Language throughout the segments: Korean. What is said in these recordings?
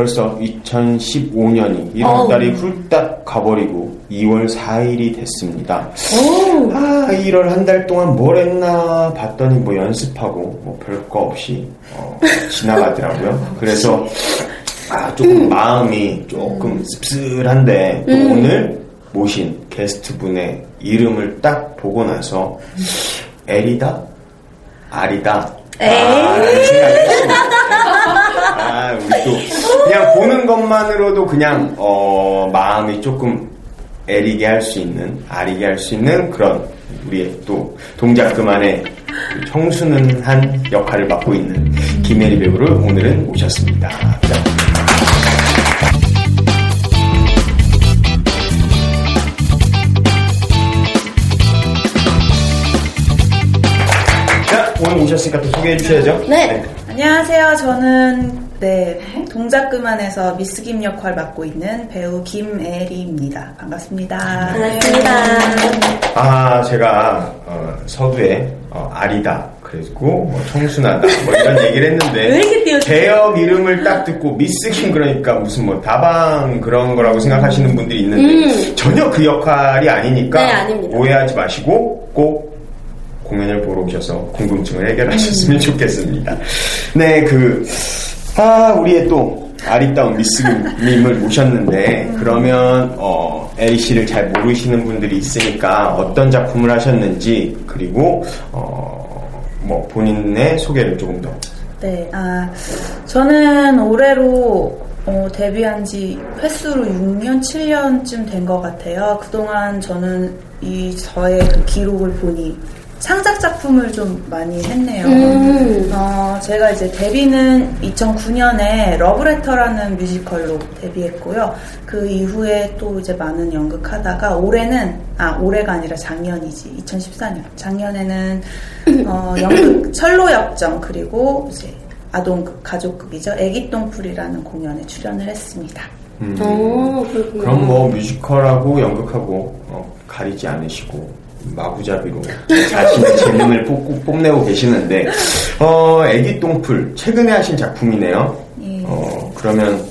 벌써 2015년이 1월 달이 훌딱 가버리고 2월 4일이 됐습니다. 오, 아, 1월 한 달 동안 뭘 했나 봤더니 뭐 연습하고 뭐 별거 없이 어, 지나가더라고요. 그래서 아, 조금 마음이 조금 씁쓸한데 또 오늘 모신 게스트분의 이름을 딱 보고 나서. 아, 라는 생각이 했습니다. 아, 우리 또 그냥 보는 것만으로도 그냥 어, 마음이 조금 애리게 할 수 있는, 아리게 할 수 있는 그런 우리의 또 동작 그만의 그 청순한 역할을 맡고 있는 김혜리 배우를 오늘은 모셨습니다. 자, 자, 오늘 오셨으니까 또 소개해 주셔야죠. 네. 안녕하세요. 저는 네 동작 그만에서 미스 김 역할 맡고 있는 배우 김애리입니다. 반갑습니다. 반갑습니다. 아, 제가 어, 서두에 어, 아리다 그리고 뭐 청순하다 뭐 이런 얘기를 했는데? 개혁 이름을 딱 듣고 미스김 그러니까 무슨 뭐 다방 그런 거라고 생각하시는 분들이 있는데 전혀 그 역할이 아니니까 네. 오해하지 마시고 꼭 공연을 보러 오셔서 궁금증을 해결하셨으면 좋겠습니다. 네, 그, 아, 우리의 또 아리따운 미스님을 모셨는데, 그러면, 어, 에리 씨를 잘 모르시는 분들이 있으니까 어떤 작품을 하셨는지, 그리고, 어, 뭐, 본인의 소개를 조금 더. 네, 아 저는 올해로 어, 데뷔한 지 횟수로 6년, 7년쯤 된 것 같아요. 그동안 저는 이 저의 그 기록을 보니 창작 작품을 좀 많이 했네요. 음. 어, 제가 이제 데뷔는 2009년에 러브레터라는 뮤지컬로 데뷔했고요. 그 이후에 또 이제 많은 연극하다가 올해는 아 올해가 아니라 작년이지 2014년 작년에는 어, 연극 철로 역정 그리고 이제 아동극 가족극이죠 애기똥풀이라는 공연에 출연을 했습니다. 음, 오. 그럼 뭐, 뮤지컬하고 연극하고, 어, 가리지 않으시고, 마구잡이로 자신의 재능을 뽐, 뽐내고 계시는데, 어, 애기 똥풀, 최근에 하신 작품이네요. 예. 어, 그러면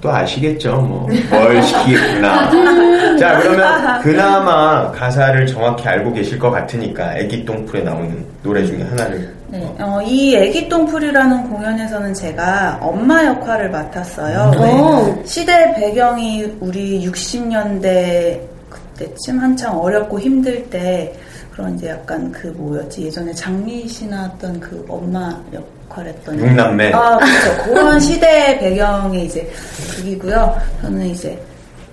또 아시겠죠? 뭐, 뭘 시키겠구나. 자, 그러면 그나마 가사를 정확히 알고 계실 것 같으니까 애기 똥풀에 나오는 노래 중에 하나를. 네, 어, 이 애기 똥풀이라는 공연에서는 제가 엄마 역할을 맡았어요. 네. 오. 시대 배경이 우리 60년대 그때쯤 한창 어렵고 힘들 때 그런 이제 약간 그 뭐였지 예전에 장미 씨 나왔던 그 엄마 역할했던 육남매. 아 그렇죠 그런 시대 배경의 이제 극이고요. 저는 이제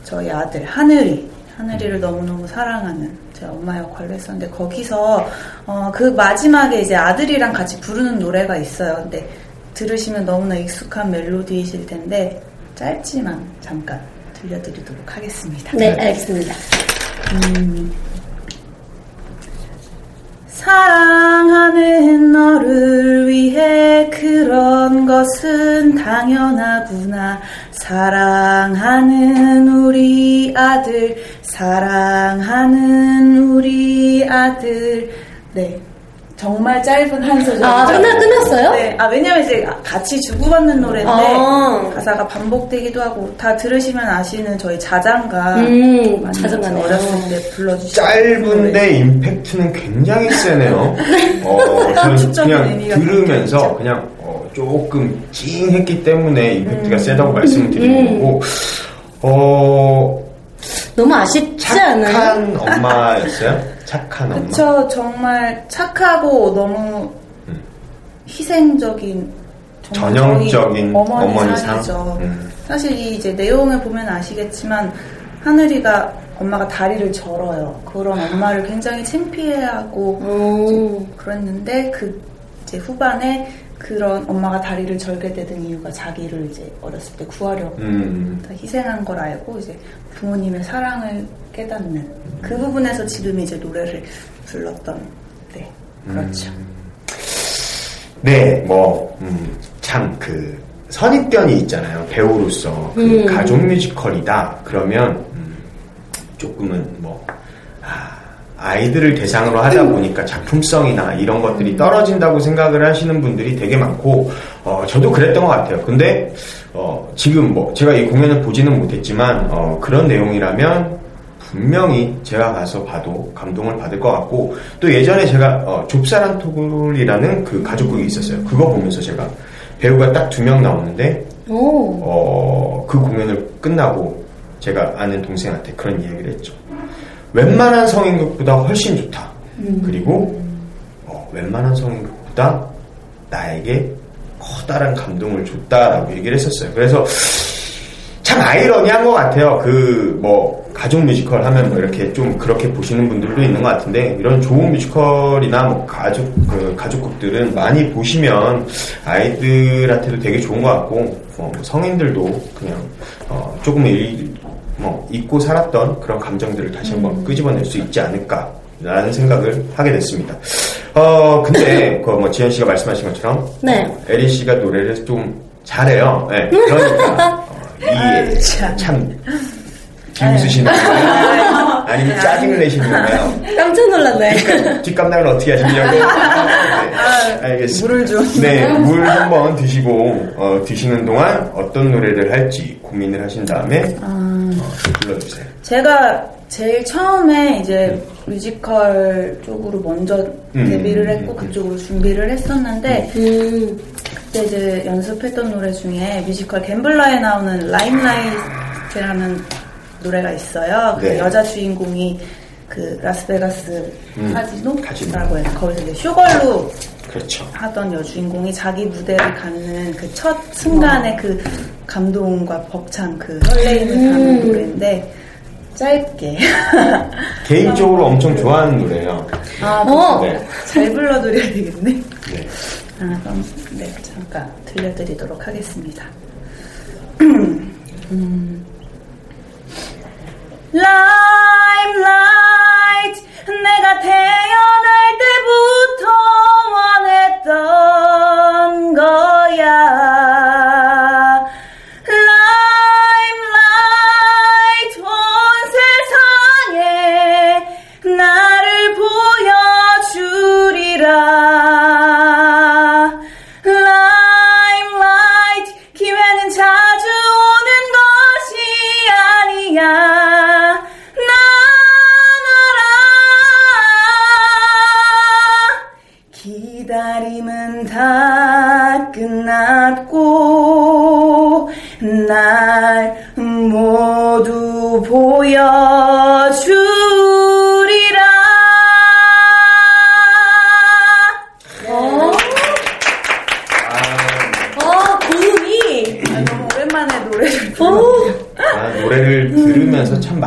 저희 아들 하늘이 하늘이를 너무너무 사랑하는 제 엄마 역할을 했었는데 거기서 어, 그 마지막에 이제 아들이랑 같이 부르는 노래가 있어요. 근데 들으시면 너무나 익숙한 멜로디이실 텐데 짧지만 잠깐 들려드리도록 하겠습니다. 네, 알겠습니다. 사랑하는 너를 위해 그런 것은 당연하구나. 사랑하는 우리 아들, 사랑하는 우리 아들. 네. 정말 짧은 한 소절. 아, 끝나- 끝났어요? 네. 아, 왜냐면 이제 같이 주고받는 노래인데 아. 가사가 반복되기도 하고 다 들으시면 아시는 저희 자장가. 음, 자장가네요. 어렸을 때 불러주시고. 짧은데 임팩트는 굉장히 세네요. 어, 저는 그냥 들으면서 있겠죠. 그냥 어, 조금 찡했기 때문에 임팩트가 세다고 말씀을 드리는 거고, 어, 너무 아쉽지 않아요? 착한 엄마였어요? 착한 엄마. 그쵸, 정말 착하고 너무 음. 희생적인 전형적인 저희 어머니, 어머니 상이죠. 상. 음. 사실 이 이제 내용을 보면 아시겠지만 하늘이가 엄마가 다리를 절어요. 그런 엄마를 굉장히 창피해하고 오. 그랬는데 그 이제 후반에 그런 엄마가 다리를 절게 되던 이유가 자기를 이제 어렸을 때 구하려고 음. 다 희생한 걸 알고 이제 부모님의 사랑을 깨닫는 그 부분에서 지금 이제 노래를 불렀던 네 그렇죠. 네, 뭐, 음, 참, 그, 선입견이 있잖아요. 배우로서. 그 음. 가족 뮤지컬이다. 그러면, 음, 조금은 뭐, 아, 아이들을 대상으로 하다 보니까 작품성이나 이런 것들이 떨어진다고 생각을 하시는 분들이 되게 많고, 어, 저도 그랬던 것 같아요. 근데, 어, 지금 뭐, 제가 이 공연을 보지는 못했지만, 어, 그런 내용이라면, 분명히 제가 가서 봐도 감동을 받을 것 같고 또 예전에 제가 어, 좁사랑 토굴이라는 그 가족극이 있었어요. 그거 보면서 제가 배우가 딱 두 명 나오는데 오. 어, 그 공연을 끝나고 제가 아는 동생한테 그런 이야기를 했죠. 웬만한 성인극보다 훨씬 좋다. 그리고 어, 웬만한 성인극보다 나에게 커다란 감동을 줬다라고 얘기를 했었어요. 그래서 참 아이러니한 것 같아요. 그 뭐 가족 뮤지컬 하면 뭐 이렇게 좀 그렇게 보시는 분들도 있는 것 같은데 이런 좋은 뮤지컬이나 뭐 가족 그 가족극들은 많이 보시면 아이들한테도 되게 좋은 것 같고 어, 뭐 성인들도 그냥 어, 조금 일, 뭐 잊고 살았던 그런 감정들을 다시 한번 끄집어낼 수 있지 않을까. 라는 생각을 하게 됐습니다. 어, 근데, 그, 뭐, 지현 씨가 말씀하신 것처럼. 네. 어, 에리 씨가 노래를 좀 잘해요. 네, 그러니까, 어, 이, 참. 참, 비웃으시는 거예요? 아니면 짜증을 내시는 거예요? 깜짝 놀랐네. 뒷감당을 어떻게 하시려고? 네, 알겠습니다. 물을 좀. 네, 물 한번 드시고, 어, 드시는 동안 어떤 노래를 할지 고민을 하신 다음에, 어, 불러주세요. 제가 제일 처음에 이제 뮤지컬 쪽으로 먼저 음. 데뷔를 했고 그쪽으로 준비를 했었는데 음. 그때 이제 연습했던 노래 중에 뮤지컬 갬블러에 나오는 라임라이트라는 노래가 있어요. 그 네. 여자 주인공이 그 라스베가스 음, 카지노라고 카지노. 해요. 거기서 이제 쇼걸로 그렇죠. 하던 여주인공이 자기 무대를 갖는 그 첫 순간의 그 감동과 벅찬 그 설레임을 담은 노래인데 짧게 개인적으로 엄청 좋아하는 노래예요. 아, 어. 네. 잘 불러드려야 되겠네. 네. 아, 그럼 네 잠깐 들려드리도록 하겠습니다. Limelight 내가 태어날 때부터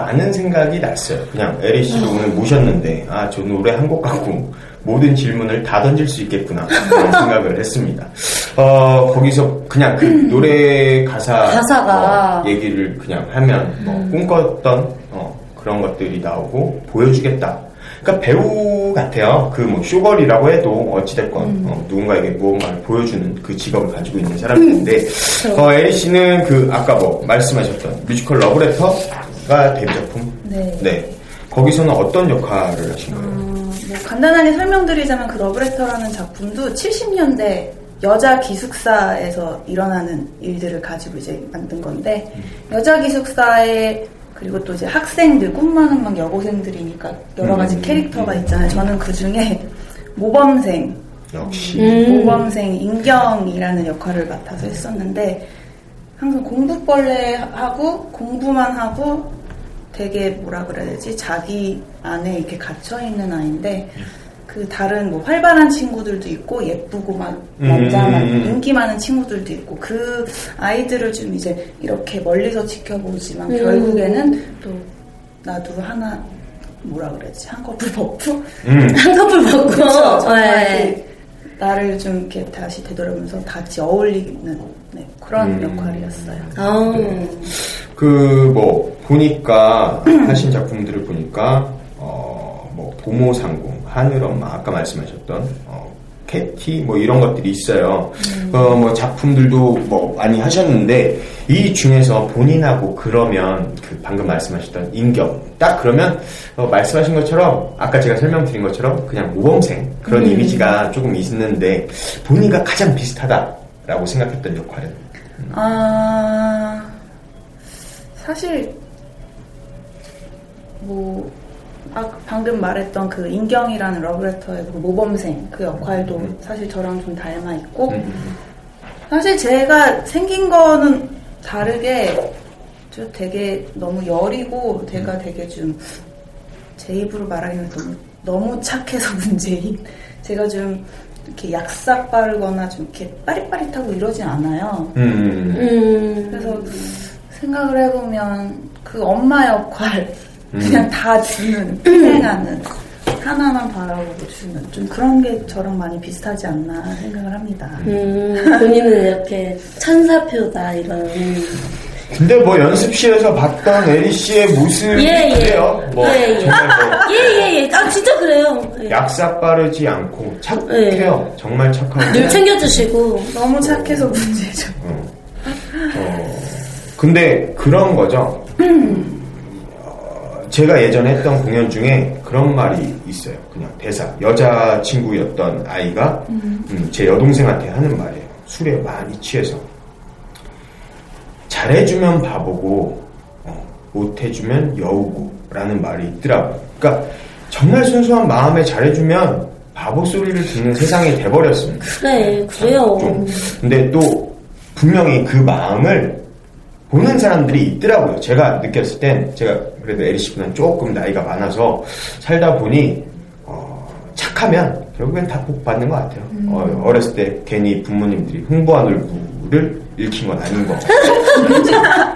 많은 생각이 났어요. 그냥 에리 씨를 오늘 모셨는데, 아, 저 노래 한 곡 갖고 모든 질문을 다 던질 수 있겠구나. 그런 생각을 했습니다. 어, 거기서 그냥 그 노래 가사. 가사가. 뭐 얘기를 그냥 하면, 뭐, 꿈꿨던, 어, 그런 것들이 나오고, 보여주겠다. 그러니까 배우 같아요. 그 뭐 쇼걸이라고 해도 어찌됐건 어, 누군가에게 무언가를 보여주는 그 직업을 가지고 있는 사람인데 어, 애리 씨는 그 아까 뭐 말씀하셨던 뮤지컬 러브레터 가 데뷔 작품. 네. 거기서는 어떤 역할을 하신 거예요? 어, 뭐 간단하게 설명드리자면 그 러브레터라는 작품도 70년대 여자 기숙사에서 일어나는 일들을 가지고 이제 만든 건데 여자 기숙사에 그리고 또 이제 학생들 꿈 많은 막 여고생들이니까 여러 가지 음. 캐릭터가 있잖아요. 저는 그 중에 모범생 역시 음. 모범생 인경이라는 역할을 맡아서 했었는데 항상 공부벌레 하고 공부만 하고 되게 뭐라 그래야 되지 자기 안에 이렇게 갇혀 있는 아이인데 그 다른 뭐 활발한 친구들도 있고 예쁘고 막 음. 남자만 인기 많은 친구들도 있고 그 아이들을 좀 이제 이렇게 멀리서 지켜보지만 음. 결국에는 또 나도 하나 뭐라 그래야지 한꺼풀 벗고 음. 한꺼풀. 정말 네. 그 나를 좀 이렇게 다시 되돌아보면서 같이 어울리는 네, 그런 음. 역할이었어요. 아, 그 뭐 보니까 하신 작품들을 보니까 어뭐 도모상궁, 하늘엄마 아까 말씀하셨던 어 캐티 뭐 이런 것들이 있어요. 어뭐 작품들도 뭐 많이 하셨는데 이 중에서 본인하고 그러면 그 방금 말씀하셨던 인경 딱 그러면 어 말씀하신 것처럼 아까 제가 설명드린 것처럼 그냥 모범생 그런 이미지가 조금 있는데 본인과 가장 비슷하다라고 생각했던 역할은? 아 사실 뭐 아, 방금 말했던 그 인경이라는 러브레터의 그 모범생 그 역할도 사실 저랑 좀 닮아 있고 음, 사실 제가 생긴 거는 다르게 저 되게 너무 여리고 제가 되게 좀 제 입으로 말하기는 너무, 너무 착해서 문제인 제가 좀 이렇게 약삭 빠르거나 좀 이렇게 빠릿빠릿하고 이러진 않아요. 음, 음, 음. 음. 그래서 생각을 해보면 그 엄마 역할 그냥 다 주는 희생하는 하나만 바라보고 주는 좀 그런 게 저랑 많이 비슷하지 않나 생각을 합니다. 음, 본인은 이렇게 천사표다, 이런. 근데 뭐 연습실에서 봤던 에리 씨의 모습이에요. 예, 예. 뭐 예, 예. 정말 뭐 예, 예, 예. 아, 진짜 그래요. 예. 약삭 빠르지 않고 착해요. 정말 착하고. 늘 챙겨주시고. 너무 착해서 문제죠. 어. 어, 근데 그런 거죠. 어, 제가 예전에 했던 공연 중에 그런 말이 있어요. 그냥 대사. 여자 친구였던 아이가 음, 제 여동생한테 하는 말이에요. 술에 많이 취해서. 잘해주면 바보고, 어, 못해주면 여우고, 라는 말이 있더라고요. 그러니까 정말 순수한 마음에 잘해주면 바보 소리를 듣는 세상이 돼버렸습니다. 그래, 그래요. 좀. 근데 또 분명히 그 마음을 보는 사람들이 있더라고요. 제가 느꼈을 땐 제가 그래도 에리 씨보다는 조금 나이가 많아서 살다 보니 어, 착하면 결국엔 다 복 받는 것 같아요. 어, 어렸을 때 괜히 부모님들이 홍보한 얼굴을 읽힌 건 아닌 거.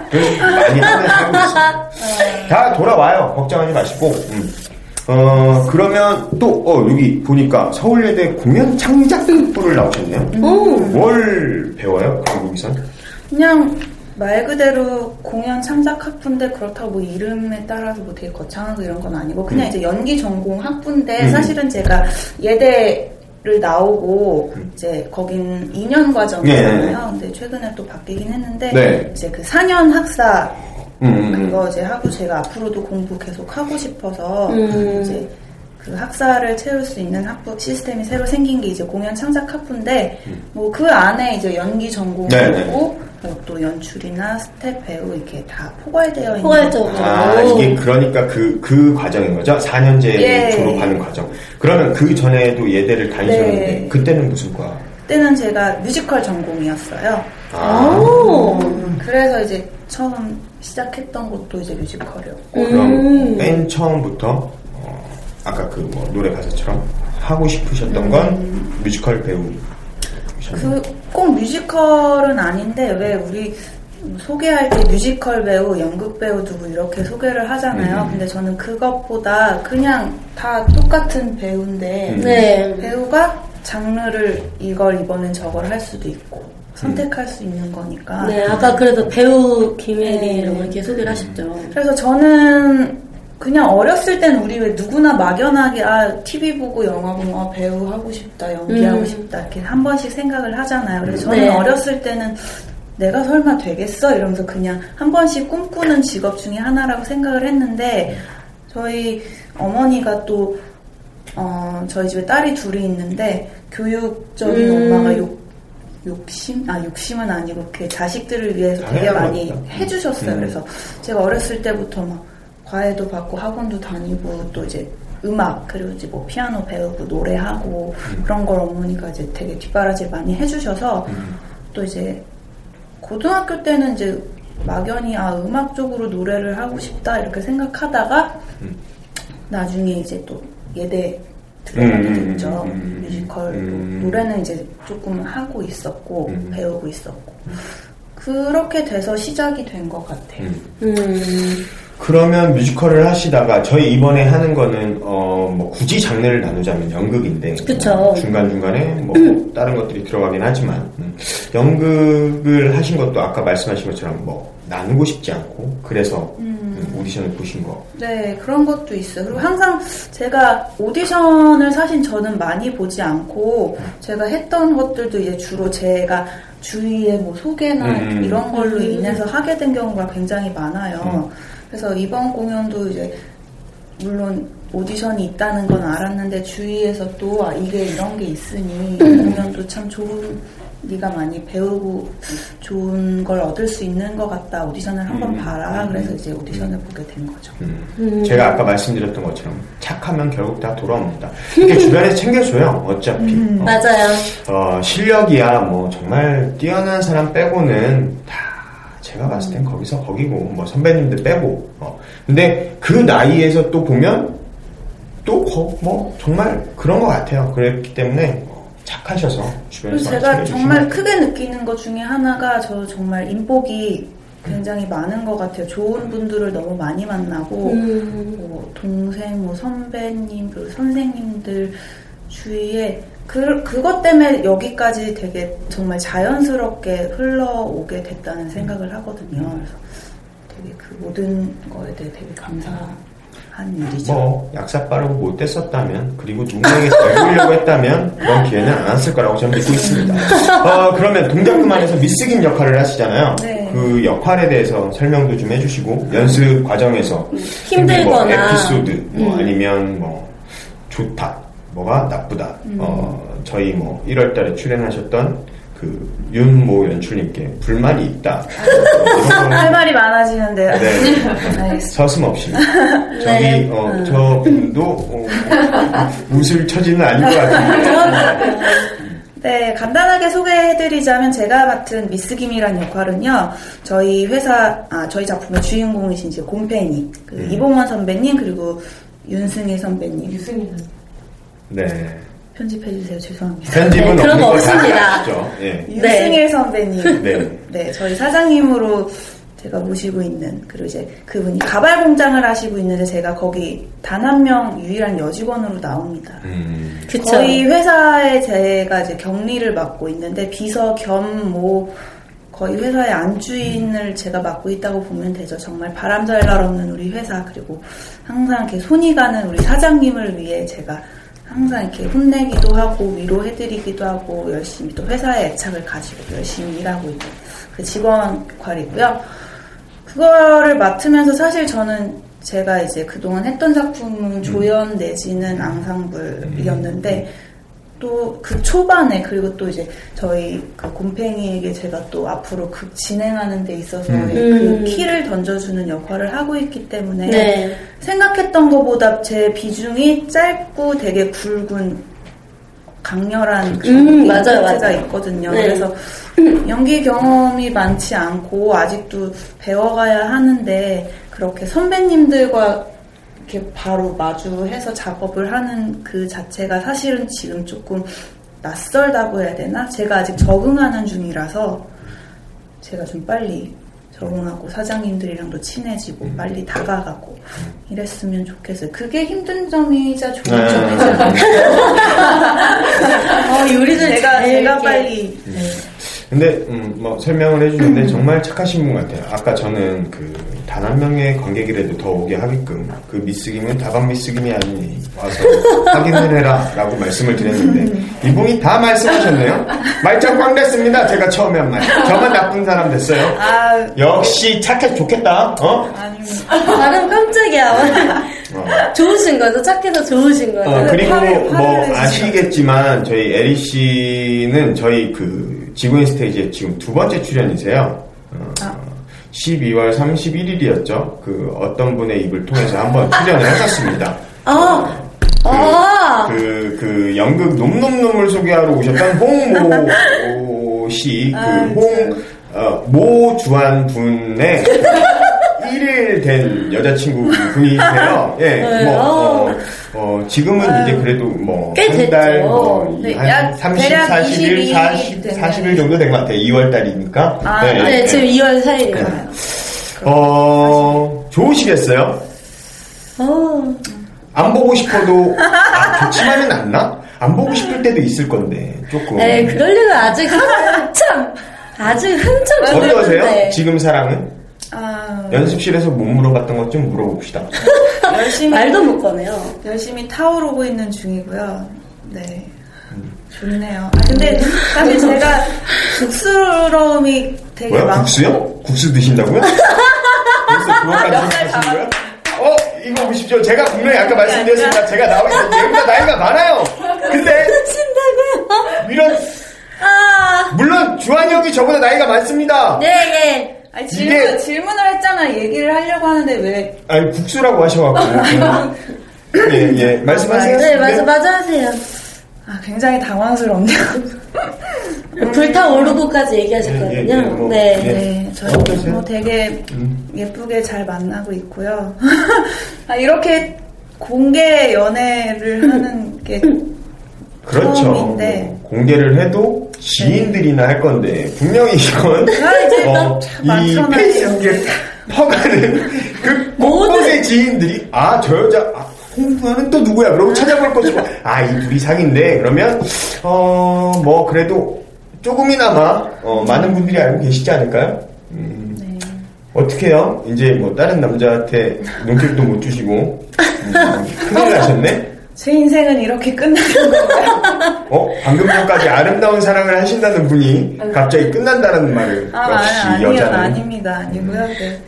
많이 하면 살고 있어요. 다 돌아와요. 걱정하지 마시고. 음. 어, 그러면 또, 어, 여기 보니까 서울예대 공연 창작부를 나오셨네요. 오, 뭘 배워요? 거기선? 그냥 말 그대로 공연 창작 학부인데 그렇다고 뭐 이름에 따라서 뭐 되게 거창하고 이런 건 아니고 그냥 음. 이제 연기 전공 학부인데 음. 사실은 제가 예대를 나오고 음. 이제 거긴 2년 과정이잖아요. 근데 최근에 또 바뀌긴 했는데 네. 이제 그 4년 학사 음, 음, 음. 그거 이제 하고 제가 앞으로도 공부 계속 하고 싶어서 음. 이제 그 학사를 채울 수 있는 학부 시스템이 새로 생긴 게 이제 공연 창작 학부인데 뭐 그 안에 이제 연기 전공이 음. 네, 네. 있고 뭐 또 연출이나 스태프 배우 이렇게 다 포괄되어 있는 포괄적으로. 거죠. 아, 오. 이게 그러니까 그, 그 과정인 거죠? 4년제 예. 졸업하는 과정. 그러면 그 전에도 예대를 다니셨는데, 네. 그때는 무슨 과? 그때는 제가 뮤지컬 전공이었어요. 아, 오. 그래서 이제 처음 시작했던 것도 이제 뮤지컬이었고 그럼 음. 맨 처음부터, 어, 아까 그 뭐 노래 가사처럼 하고 싶으셨던 건 뮤지컬 배우. 그 꼭 뮤지컬은 아닌데 왜 우리 소개할 때 뮤지컬 배우, 연극 배우 누구 이렇게 소개를 하잖아요. 음. 근데 저는 그것보다 그냥 다 똑같은 배우인데 음. 네. 배우가 장르를 이걸 이번엔 저걸 할 수도 있고 선택할 수 있는 거니까. 네, 아까 그래도 배우 김혜리 네. 이런 거 이렇게 소개를 하셨죠. 그래서 저는 그냥 어렸을 땐 우리 왜 누구나 막연하게 아 TV 보고 영화 보면 아, 배우 하고 싶다 연기하고 음. 싶다 이렇게 한 번씩 생각을 하잖아요. 그래서 저는 네. 어렸을 때는 내가 설마 되겠어 이러면서 그냥 한 번씩 꿈꾸는 직업 중에 하나라고 생각을 했는데 저희 어머니가 또 어, 저희 집에 딸이 둘이 있는데 교육적인 음. 엄마가 욕 욕심 아 욕심은 아니고 이렇게 자식들을 위해서 되게 당연한 많이. 해주셨어요. 음. 그래서 제가 어렸을 때부터 막 과외도 받고 학원도 다니고 또 이제 음악 그리고 이제 뭐 피아노 배우고 노래하고 그런 걸 어머니가 이제 되게 뒷바라지 많이 해주셔서 또 이제 고등학교 때는 이제 막연히 아 음악 쪽으로 노래를 하고 싶다 이렇게 생각하다가 음. 나중에 이제 또 예대 들어가게 음, 음, 됐죠 음, 음, 뮤지컬 음. 노래는 이제 조금 하고 있었고 음. 배우고 있었고 그렇게 돼서 시작이 된 것 같아요. 음. 음. 그러면 뮤지컬을 하시다가 저희 이번에 하는 거는 어 뭐 굳이 장르를 나누자면 연극인데 그쵸. 중간 중간에 뭐 다른 것들이 들어가긴 하지만 음, 연극을 하신 것도 아까 말씀하신 것처럼 뭐 나누고 싶지 않고 그래서 음, 오디션을 보신 거. 네, 그런 것도 있어요. 그리고 항상 제가 오디션을 사실 저는 많이 보지 않고 제가 했던 것들도 이제 주로 제가 주위에 뭐 소개나 음. 이런 걸로 인해서 하게 된 경우가 굉장히 많아요. 그래서 이번 공연도 이제 물론 오디션이 있다는 건 알았는데 주위에서 또 아, 이게 이런 게 있으니 이 공연도 참 좋은 네가 많이 배우고 좋은 걸 얻을 수 있는 것 같다 오디션을 한번 음. 봐라 그래서 이제 오디션을 보게 된 거죠. 음. 제가 아까 말씀드렸던 것처럼 착하면 결국 다 돌아옵니다. 이렇게 주변에서 챙겨줘요. 어차피 어, 맞아요. 어, 실력이야 뭐 정말 뛰어난 사람 빼고는 다 제가 봤을 땐 거기서 거기고 뭐 선배님들 빼고 어. 근데 그 나이에서 또 보면 또뭐 정말 그런 것 같아요. 그랬기 때문에 어, 착하셔서 주변에서 제가 정말. 크게 느끼는 것 중에 하나가 저 정말 인복이 굉장히 많은 것 같아요. 좋은 분들을 너무 많이 만나고 음. 뭐 동생, 뭐 선배님, 그리고 선생님들 주위에 그, 그것 때문에 여기까지 되게 정말 자연스럽게 흘러오게 됐다는 생각을 하거든요. 그래서 되게 그 모든 거에 대해 되게 감사한 일이죠. 뭐 약사 빠르고 못돼 썼다면 그리고 누군가에게 잘 보이려고 했다면 그런 기회는 안 왔을 거라고 저는 믿고 있습니다. 어, 그러면 동작 그만해서 미스김 역할을 하시잖아요. 네. 그 역할에 대해서 설명도 좀 해주시고 연습 과정에서 힘들거나. 뭐 에피소드 뭐 음. 아니면 뭐 좋다 뭐가 나쁘다 어, 저희 뭐 1월 달에 출연하셨던 그 윤모 연출님께 불만이 있다 할 말이 많아지는데요. 네. 알겠습니다. 서슴없이 저기 네. 어, 저분도 어, 웃을 처지는 아닌 것 같은데 네, 간단하게 소개해드리자면 제가 맡은 미스 김이라는 역할은요, 저희 회사, 아, 저희 작품의 주인공이신 이제 곰팽이, 그 음. 이봉원 선배님, 그리고 윤승희 선배님. 네 편집해주세요. 죄송합니다. 편집은 네, 그런 거 없습니다. 아시죠? 예. 윤승일 선배님. 네. 네, 저희 사장님으로 제가 모시고 있는, 그리고 이제 그분이 가발 공장을 하시고 있는데 제가 거기 단 한 명 유일한 여직원으로 나옵니다. 음, 그쵸. 저희 회사에 제가 이제 격리를 맡고 있는데 비서 겸 뭐 거의 회사의 안주인을 제가 맡고 있다고 보면 되죠. 정말 바람잘 날 없는 우리 회사 그리고 항상 이렇게 손이 가는 우리 사장님을 위해 제가 항상 이렇게 혼내기도 하고 위로해드리기도 하고 열심히 또 회사의 애착을 가지고 열심히 일하고 있는 그 직원 역할이고요. 그거를 맡으면서 사실 저는 제가 이제 그동안 했던 작품은 조연 내지는 앙상블이었는데 또 그 초반에 그리고 또 이제 저희 그 곰팽이에게 제가 또 앞으로 극 진행하는 데 있어서 음. 그 음. 키를 던져주는 역할을 하고 있기 때문에 네. 생각했던 것보다 제 비중이 짧고 되게 굵은 강렬한 그 음, 맞아요. 있거든요. 네. 그래서 연기 경험이 많지 않고 아직도 배워가야 하는데 그렇게 선배님들과 이렇게 바로 마주해서 작업을 하는 그 자체가 사실은 지금 조금 낯설다고 해야 되나? 제가 아직 적응하는 중이라서 제가 좀 빨리 적응하고 사장님들이랑도 친해지고 빨리 다가가고 이랬으면 좋겠어요. 그게 힘든 점이자 좋은 네. 점이잖아요. 어, 요리를 제가 잘 제가 빨리 네. 근데 음, 뭐 설명을 해주는데 정말 착하신 분 같아요. 아까 저는 그 단 한 명의 관객이라도 더 오게 하게끔 그 미스김은 다방 미스김이 아니니 와서 확인을 해라라고 말씀을 드렸는데 이분이 다 말씀하셨네요. 말짱 꽝 됐습니다. 제가 처음에 한 말. 저만 나쁜 사람 됐어요. 아 역시 착해 좋겠다. 어? 아닙니다. 나름 깜짝이야. 어. 좋으신 거죠? 착해서 좋으신 거죠? 어, 그리고 화를- 뭐 화를 아시겠지만 저희 에리 씨는 저희 그 지구인 스테이지에 지금 두 번째 출연이세요. 어, 아. 12월 31일이었죠. 그 어떤 분의 입을 통해서 한번 출연을 하셨습니다. 아, 아, 그, 그 연극 놈놈놈을 소개하러 오셨던 홍모 씨, 아, 그 홍, 어, 모 주한 분의 1일 된 여자친구 분이세요. 예, 네, 뭐, 어, 어. 어, 지금은 이제 그래도 뭐, 꽤한 달. 뭐, 네, 한약 30, 대략 40일, 22 40, 되면. 40일 정도 된 것 같아요. 2월 달이니까. 아, 네, 지금 2월 4일이에요. 어, 좋으시겠어요? 어, 안 보고 싶어도 아, 좋지만은 않나? 안 보고 싶을 때도 있을 건데 조금 에이, 그럴 리가 아직 한참, 아직 한참 어떠세요? 지금 사랑은? 아, 연습실에서 못 물어봤던 것 좀 물어봅시다. 열심히 말도 못 꺼내요. 열심히 타오르고 있는 중이고요. 네. 좋네요. 아, 근데 사실 제가 국스러움이 되게 뭐야? 많고 국수요? 국수 드신다고요? 하시는 거예요? 어, 이거 보십시오. 제가 분명히 아까 말씀드렸습니다. 제가 나와 있는데 얘보다 나이가 많아요. 근데 신다고요? 이런 아, 물론 주한이 형이 저보다 나이가 많습니다. 네, 예. 아니, 질문, 이게- 질문을 했잖아. 얘기를 하려고 하는데 왜 아니 국수라고 하셔갖고 예, 예. 말씀하세요. 네, 맞아, 맞아 하세요. 아, 굉장히 당황스럽네요. 불타오르고까지 예, 예, 얘기하셨거든요. 예, 뭐, 네. 예. 네, 저희 어떠세요? 뭐 되게 음. 예쁘게 잘 만나고 있고요. 아, 이렇게 공개 연애를 하는 게 그렇죠. 처음인데. 뭐 공개를 해도 지인들이나 할 건데 분명히 이건 아, 어, 참 이. 페이스북에 퍼가는 그 곳곳의 지인들이 아 저 여자 아, 홍두아는 또 누구야? 그러고 찾아볼 것이고 아 이 둘이 사귄대 그러면 어 뭐 그래도 조금이나마 어, 많은 분들이 알고 계시지 않을까요? 음, 네. 어떻게 해요? 이제 뭐 다른 남자한테 눈길도 못 주시고 음, 큰일 나셨네? 제 인생은 이렇게 끝나는 건가요? 어? 방금 전까지 아름다운 사랑을 하신다는 분이 갑자기 끝난다는 말을 아, 역시 아니, 아니요, 여자는 아닙니다. 아니고요. 네.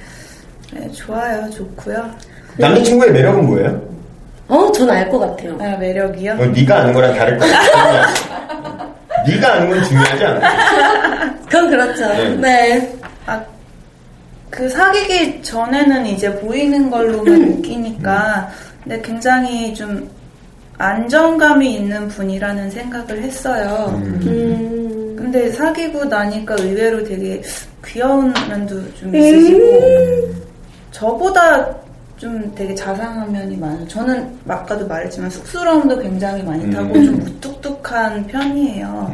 네, 좋아요, 좋고요. 남자친구의 매력은 뭐예요? 어, 전 알 것 같아요. 아, 매력이요? 어, 네가 아는 거랑 다를 거 같아. 네가 아는 건 중요하지 않아. 그건 그렇죠. 네. 네. 아, 그 사귀기 전에는 이제 보이는 걸로만 느끼니까, 근데 굉장히 좀 안정감이 있는 분이라는 생각을 했어요. 음. 근데 사귀고 나니까 의외로 되게 귀여운 면도 좀 있으시고, 저보다 좀 되게 자상한 면이 많아요. 저는 아까도 말했지만 쑥스러움도 굉장히 많이 타고 음. 좀 무뚝뚝한 편이에요.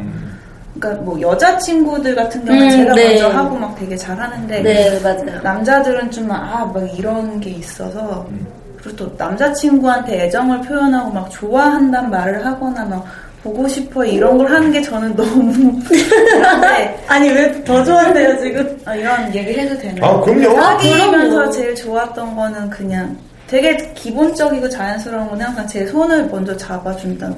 그러니까 뭐 여자 친구들 같은 경우는 음, 제가 네. 먼저 하고 막 되게 잘하는데 네, 맞아요. 남자들은 좀 아막 이런 게 있어서 음. 그리고 또 남자친구한테 애정을 표현하고 막 좋아한단 말을 하거나 막 보고 싶어 이런 걸 하는 게 저는 너무 그런데 아니, 왜 더 좋아한대요, 지금? 아, 이런 얘기 해도 되나요? 아, 그럼요. 아, 사귀면서. 제일 좋았던 거는 그냥 되게 기본적이고 자연스러운 건 항상 제 손을 먼저 잡아준다.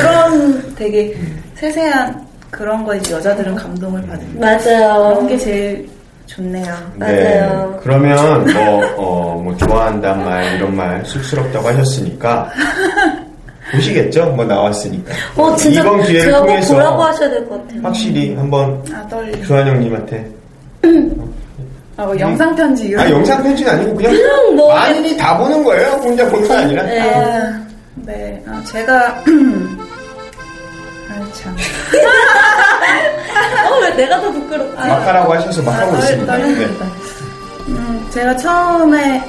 그런 되게 세세한 그런 거 이제 여자들은 감동을 받는 맞아요. 그런 게 제일 좋네요. 맞아요. 그러면 뭐, 어, 뭐 좋아한단 말 이런 말 쑥스럽다고 하셨으니까 보시겠죠? 뭐 나왔으니까. 어, 진짜 이번 기회를 제가 꼭 통해서 보라고 하셔야 될 것 같아요. 확실히 한번 아 떨려. 주한 형님한테 아, 뭐 영상 편지 이런. 아 영상 편지는 아니고 그냥 그냥 뭐- 많이 다 보는 거예요. 혼자 보는 게 아니라. 네. 아, 네. 아, 제가 아 참. 어, 왜 내가 더 부끄럽지? 막하라고 하셔서 막 하고 아, 있습니다. 네. 떨립니다. 음, 제가 처음에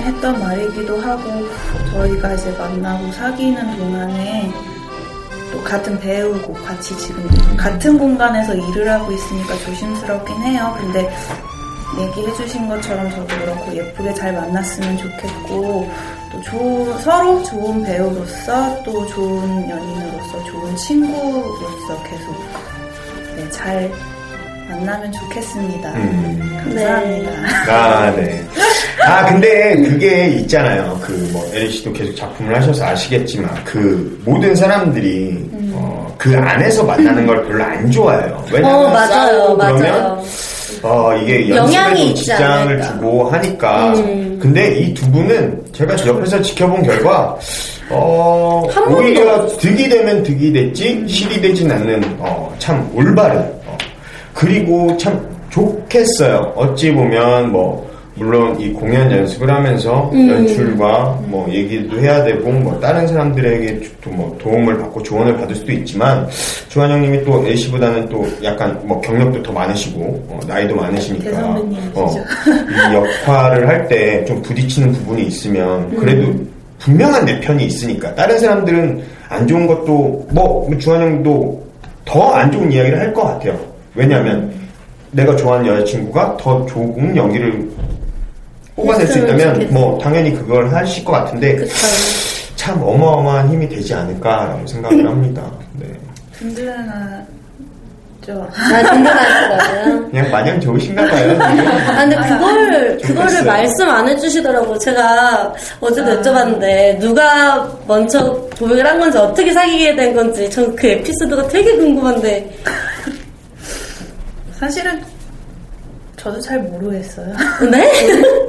했던 말이기도 하고 저희가 이제 만나고 사귀는 동안에 또 같은 배우고 같이 지금 같은 공간에서 일을 하고 있으니까 조심스럽긴 해요. 근데 얘기해주신 것처럼 저도 그렇고 예쁘게 잘 만났으면 좋겠고 또 조- 서로 좋은 배우로서 또 좋은 연인으로서 좋은 친구로서 계속 네, 잘 만나면 좋겠습니다. 음. 감사합니다. 아, 네. 아, 근데 그게 있잖아요. 그, 뭐, 에리 씨도 계속 작품을 하셔서 아시겠지만, 그, 모든 사람들이, 어, 그 안에서 만나는 걸 별로 안 좋아해요. 왜냐면 어, 맞아요, 싸우고 그러면, 맞아요. 어, 이게 영향이 않을까. 주고 하니까. 음. 근데 이 두 분은 제가 옆에서 지켜본 결과, 어, 오히려 득이 되면 득이 됐지, 실이 되진 않는, 어, 참 올바른, 어, 그리고 참 좋겠어요. 어찌 보면 뭐 물론 이 공연 연습을 하면서 음. 연출과 뭐 얘기도 해야 되고 뭐 다른 사람들에게 또뭐 도움을 받고 조언을 받을 수도 있지만 주한 형님이 또 A씨보다는 또 약간 뭐 경력도 더 많으시고 어, 나이도 많으시니까. 어, 이 역할을 할 때 좀 부딪히는 부분이 있으면 그래도 음. 분명한 내 편이 있으니까 다른 사람들은 안 좋은 것도 뭐 주한 형도 더 안 좋은 이야기를 할 것 같아요. 왜냐하면 내가 좋아하는 여자친구가 더 좋은 연기를 뽑아낼 수 했으면 있다면 좋겠어요. 뭐 당연히 그걸 하실 것 같은데 그쵸. 참 어마어마한 힘이 되지 않을까라고 생각을 합니다. 네. 든든하 죠. 아, 든든하시다고요? 그냥 마냥 좋으신가 봐요. 아, 근데 그걸, 그거를 좋겠어요. 말씀 안 해주시더라고. 제가 어제도 여쭤봤는데, 누가 먼저 고백을 한 건지, 어떻게 사귀게 된 건지, 전 그 에피소드가 되게 궁금한데. 사실은 저도 잘 모르겠어요. 네?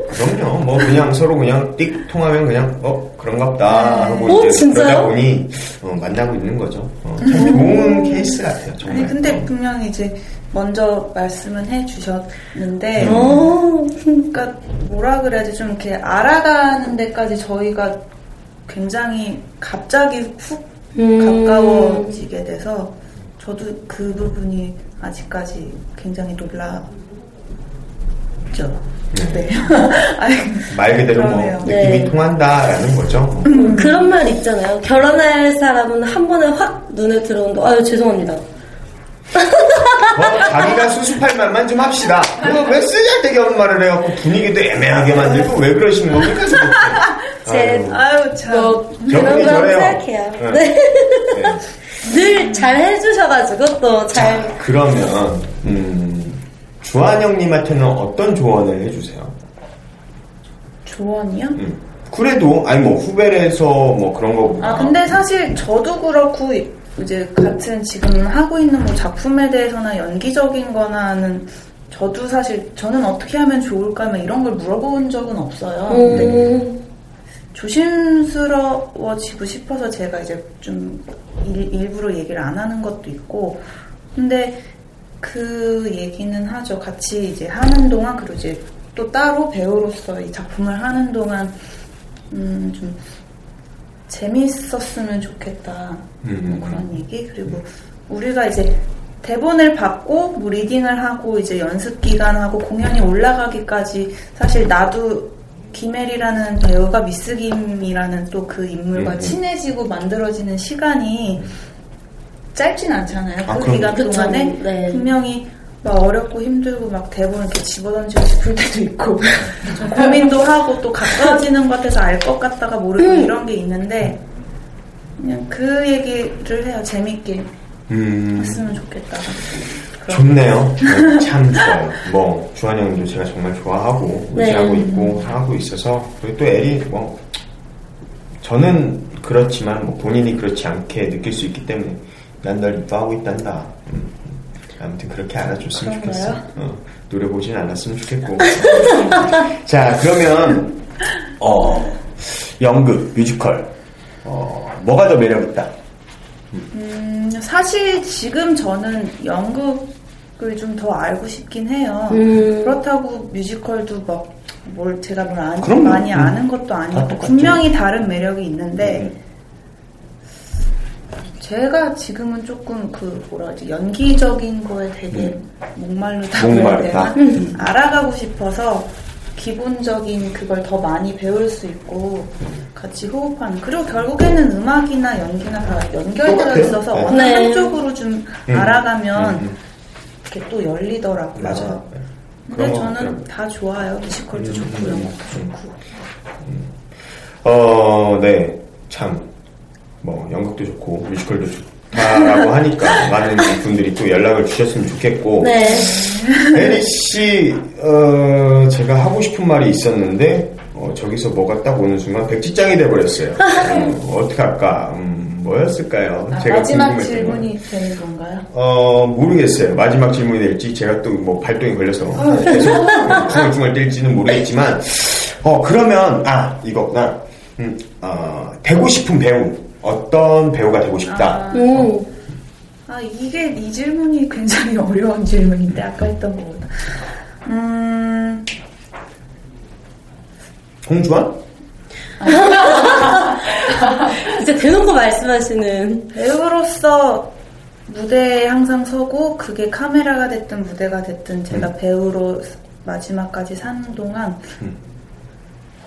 그럼요. 뭐 그냥 서로 그냥 띡 통하면 그냥 어 그런갑다 하고 어, 이제 진짜요? 그러다 보니 어, 만나고 있는 거죠. 어, 참 좋은 케이스 같아요. 정말. 아니 근데 어. 분명히 이제 먼저 말씀은 해주셨는데 어, 그러니까 뭐라 그래야지 좀 이렇게 알아가는 데까지 저희가 굉장히 갑자기 훅 음. 가까워지게 돼서 저도 그 부분이 아직까지 굉장히 놀라 죠. 네. 아니, 말 그대로 뭐 그러네요. 느낌이 네. 통한다라는 거죠. 음, 그런 말 있잖아요. 결혼할 사람은 한 번에 확 눈에 들어온다. 아유, 죄송합니다. 어, 자기가 수습할 말만 좀 합시다. 왜 쓰잘데기 없는 말을 해갖고 분위기도 애매하게 만들고 왜 그러시는 겁니까? 제- 아유, 참. 뭐, 그런. 생각해요. 네. 네. 네. 늘 잘 해주셔가지고, 또 잘. 자, 그러면 음, 주한영님한테는 어떤 조언을 해주세요? 조언이요? 음. 그래도 아니 뭐 후배에서 뭐 그런 거 아 근데 사실 저도 그렇고 이제 같은 지금 하고 있는 뭐 작품에 대해서나 연기적인 거나는 저도 사실 저는 어떻게 하면 좋을까 뭐 이런 걸 물어본 적은 없어요. 근데 음, 조심스러워지고 싶어서 제가 이제 좀 일, 일부러 얘기를 안 하는 것도 있고 근데 그 얘기는 하죠. 같이 이제 하는 동안 그리고 이제 또 따로 배우로서 이 작품을 하는 동안 음, 좀 재밌었으면 좋겠다. 음. 뭐 그런 얘기 그리고 우리가 이제 대본을 받고 뭐 리딩을 하고 이제 연습 기간하고 공연이 올라가기까지 사실 나도 김혜리라는 배우가 미스 김이라는 또 그 인물과 음, 음. 친해지고 만들어지는 시간이 짧진 않잖아요. 아, 그 기간 그쵸. 동안에 네. 분명히 막 어렵고 힘들고 막 대본 이렇게 집어던지고 싶을 때도 있고 좀 고민도 하고 또 가까워지는 것 같아서 알 것 같다가 모르고 음. 이런 게 있는데 그냥 그 얘기를 해요. 재밌게 음, 했으면 좋겠다. 좋네요. 네, 참 좋아요. 뭐 주한영도 제가 정말 좋아하고 네. 의지하고 있고 하고 있어서 그리고 또 에리 뭐 저는 그렇지만 뭐 본인이 그렇지 않게 느낄 수 있기 때문에 난 널 이뻐하고 있단다. 음, 아무튼 그렇게 알아줬으면 그런가요? 좋겠어. 어, 노래 보진 않았으면 좋겠고. 자 그러면 어 연극 뮤지컬 어 뭐가 더 매력 있다? 음, 사실 지금 저는 연극을 좀 더 알고 싶긴 해요. 음. 그렇다고 뮤지컬도 막 뭘 제가 뭘 안- 그럼요. 많이 음. 아는 것도 다 아니고. 분명히 다른 매력이 있는데 음. 제가 지금은 조금 그 뭐라 하지 연기적인 거에 되게 목마르다고 해야 목마르다. 음. 알아가고 싶어서 기본적인 그걸 더 많이 배울 수 있고 같이 호흡하는 그리고 결국에는 음악이나 연기나 다 연결되어. 있어서 네. 어느 네. 한쪽으로 좀 음. 알아가면 음, 음. 이렇게 또 열리더라고요. 맞아요. 네. 근데 저는. 다 좋아요. 뮤지컬도 음, 좋고 음, 영화도 음. 좋고. 어, 네. 참, 뭐, 연극도 좋고, 뮤지컬도 좋다라고 하니까, 많은 분들이 또 연락을 주셨으면 좋겠고, 네. 에리 씨, 어, 제가 하고 싶은 말이 있었는데, 어, 저기서 뭐가 딱 오는 순간 백지장이 돼버렸어요. 어, 어떡할까? 음, 뭐였을까요? 아, 마지막 궁금했던 건. 질문이 되는 건가요? 어, 모르겠어요. 마지막 질문이 될지 제가 또 뭐 발동이 걸려서 계속 중얼중얼 뛸지는 모르겠지만, 어, 그러면, 아, 이거구나. 음, 어, 되고 싶은 배우. 어떤 배우가 되고 싶다. 음. 아, 이게 이 질문이 굉장히 어려운 질문인데, 아까 했던 것보다. 음, 홍주환? 이제 대놓고 말씀하시는. 배우로서 무대에 항상 서고, 그게 카메라가 됐든 무대가 됐든, 제가 배우로 마지막까지 사는 동안, 음.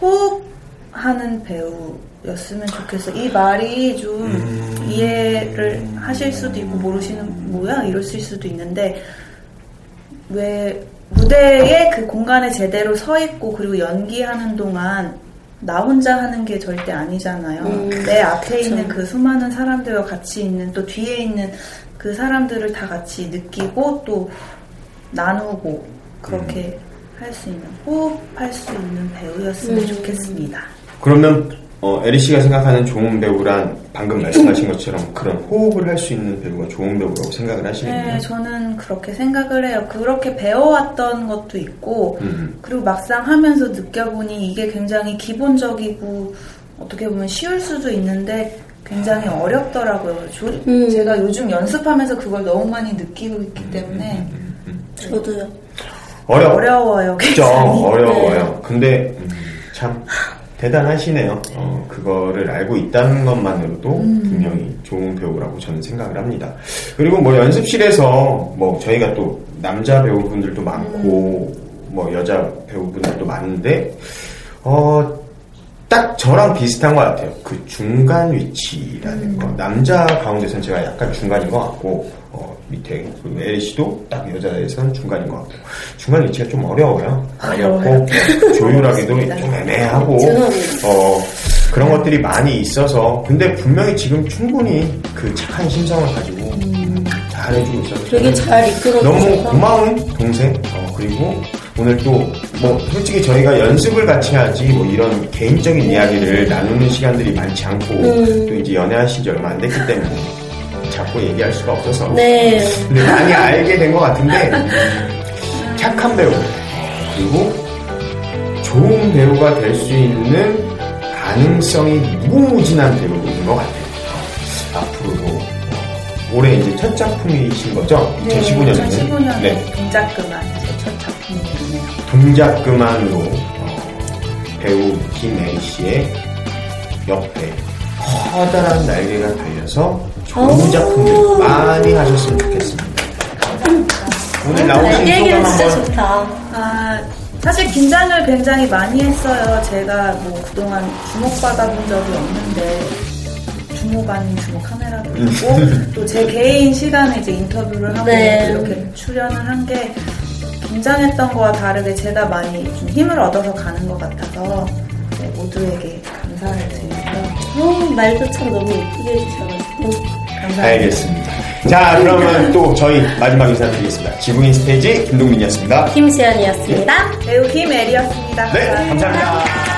호흡하는 배우 였으면 좋겠어. 이 말이 좀 음. 이해를 하실 수도 있고 모르시는 뭐야 이러실 수도 있는데 왜 무대에 그 공간에 제대로 서 있고 그리고 연기하는 동안 나 혼자 하는 게 절대 아니잖아요. 음, 내 앞에 그쵸. 있는 그 수많은 사람들과 같이 있는 또 뒤에 있는 그 사람들을 다 같이 느끼고 또 나누고 그렇게 할수 있는 호흡할 수 있는 배우였으면 음. 좋겠습니다. 그러면 어, 에리 씨가 생각하는 좋은 배우란 방금 말씀하신 것처럼 그런 호흡을 할 수 있는 배우가 좋은 배우라고 생각을 하시겠네요. 네, 저는 그렇게 생각을 해요. 그렇게 배워왔던 것도 있고, 음. 그리고 막상 하면서 느껴보니 이게 굉장히 기본적이고, 어떻게 보면 쉬울 수도 있는데, 굉장히 어렵더라고요. 조- 음. 제가 요즘 연습하면서 그걸 너무 많이 느끼고 있기 때문에, 저도요. 어려 어려워요, 그죠 굉장히. 어려워요. 근데 음, 참 대단하시네요. 어, 그거를 알고 있다는 것만으로도 음. 분명히 좋은 배우라고 저는 생각을 합니다. 그리고 뭐 연습실에서 뭐 저희가 또 남자 배우분들도 많고 음. 뭐 여자 배우분들도 많은데 어. 딱 저랑 비슷한 것 같아요. 그 중간 위치라는 음. 거. 남자 가운데서는 제가 약간 중간인 것 같고, 어, 밑에, 그리고 씨도 딱 여자에서는 중간인 것 같고. 중간 위치가 좀 어려워요. 어렵고, 조율하기도 좀 애매하고. 어, 그런 것들이 많이 있어서. 근데 분명히 지금 충분히 그 착한 심성을 가지고, 음, 잘 해주고 있어서. 되게 잘 이끌어 너무 고마운 동생 어, 그리고 오늘 또 뭐 솔직히 저희가 연습을 같이 하지 뭐 이런 개인적인 이야기를 나누는 시간들이 많지 않고 음. 또 이제 연애하신 지 얼마 안 됐기 때문에 자꾸 얘기할 수가 없어서 네. 근데 많이 알게 된 것 같은데 착한 배우 그리고 좋은 배우가 될 수 있는 가능성이 무궁무진한 배우인 것 같아요. 어, 앞으로도 어, 올해 이제 첫 작품이신 거죠? 2015년에는 2015년에 네, 동작 그만 제첫 작품이네요. 동작 그만으로 어, 배우 김애리 씨의 옆에 커다란 날개가 달려서 좋은 오. 작품들 많이 하셨으면 좋겠습니다. 오늘 나오신 날개 얘기는 소감 진짜 한번 좋다. 아, 사실 긴장을 굉장히 많이 했어요. 제가 뭐 그동안 주목받아본 적이 없는데 주목 아닌 주목 카메라도 있고 또 제 개인 시간에 이제 인터뷰를 하고 네. 이렇게 출연을 한 게 긴장했던 거와 다르게 제가 많이 좀 힘을 얻어서 가는 것 같아서 네, 모두에게 감사를 드리고요. 어, 말도 참 너무 예쁘게 해주셔가지고. 감사합니다. 알겠습니다. 자, 그러면 또 저희 마지막 인사드리겠습니다. 지구인 스테이지 김동민이었습니다. 김수현이었습니다. 배우 네. 김애리였습니다. 네, 감사합니다. 감사합니다.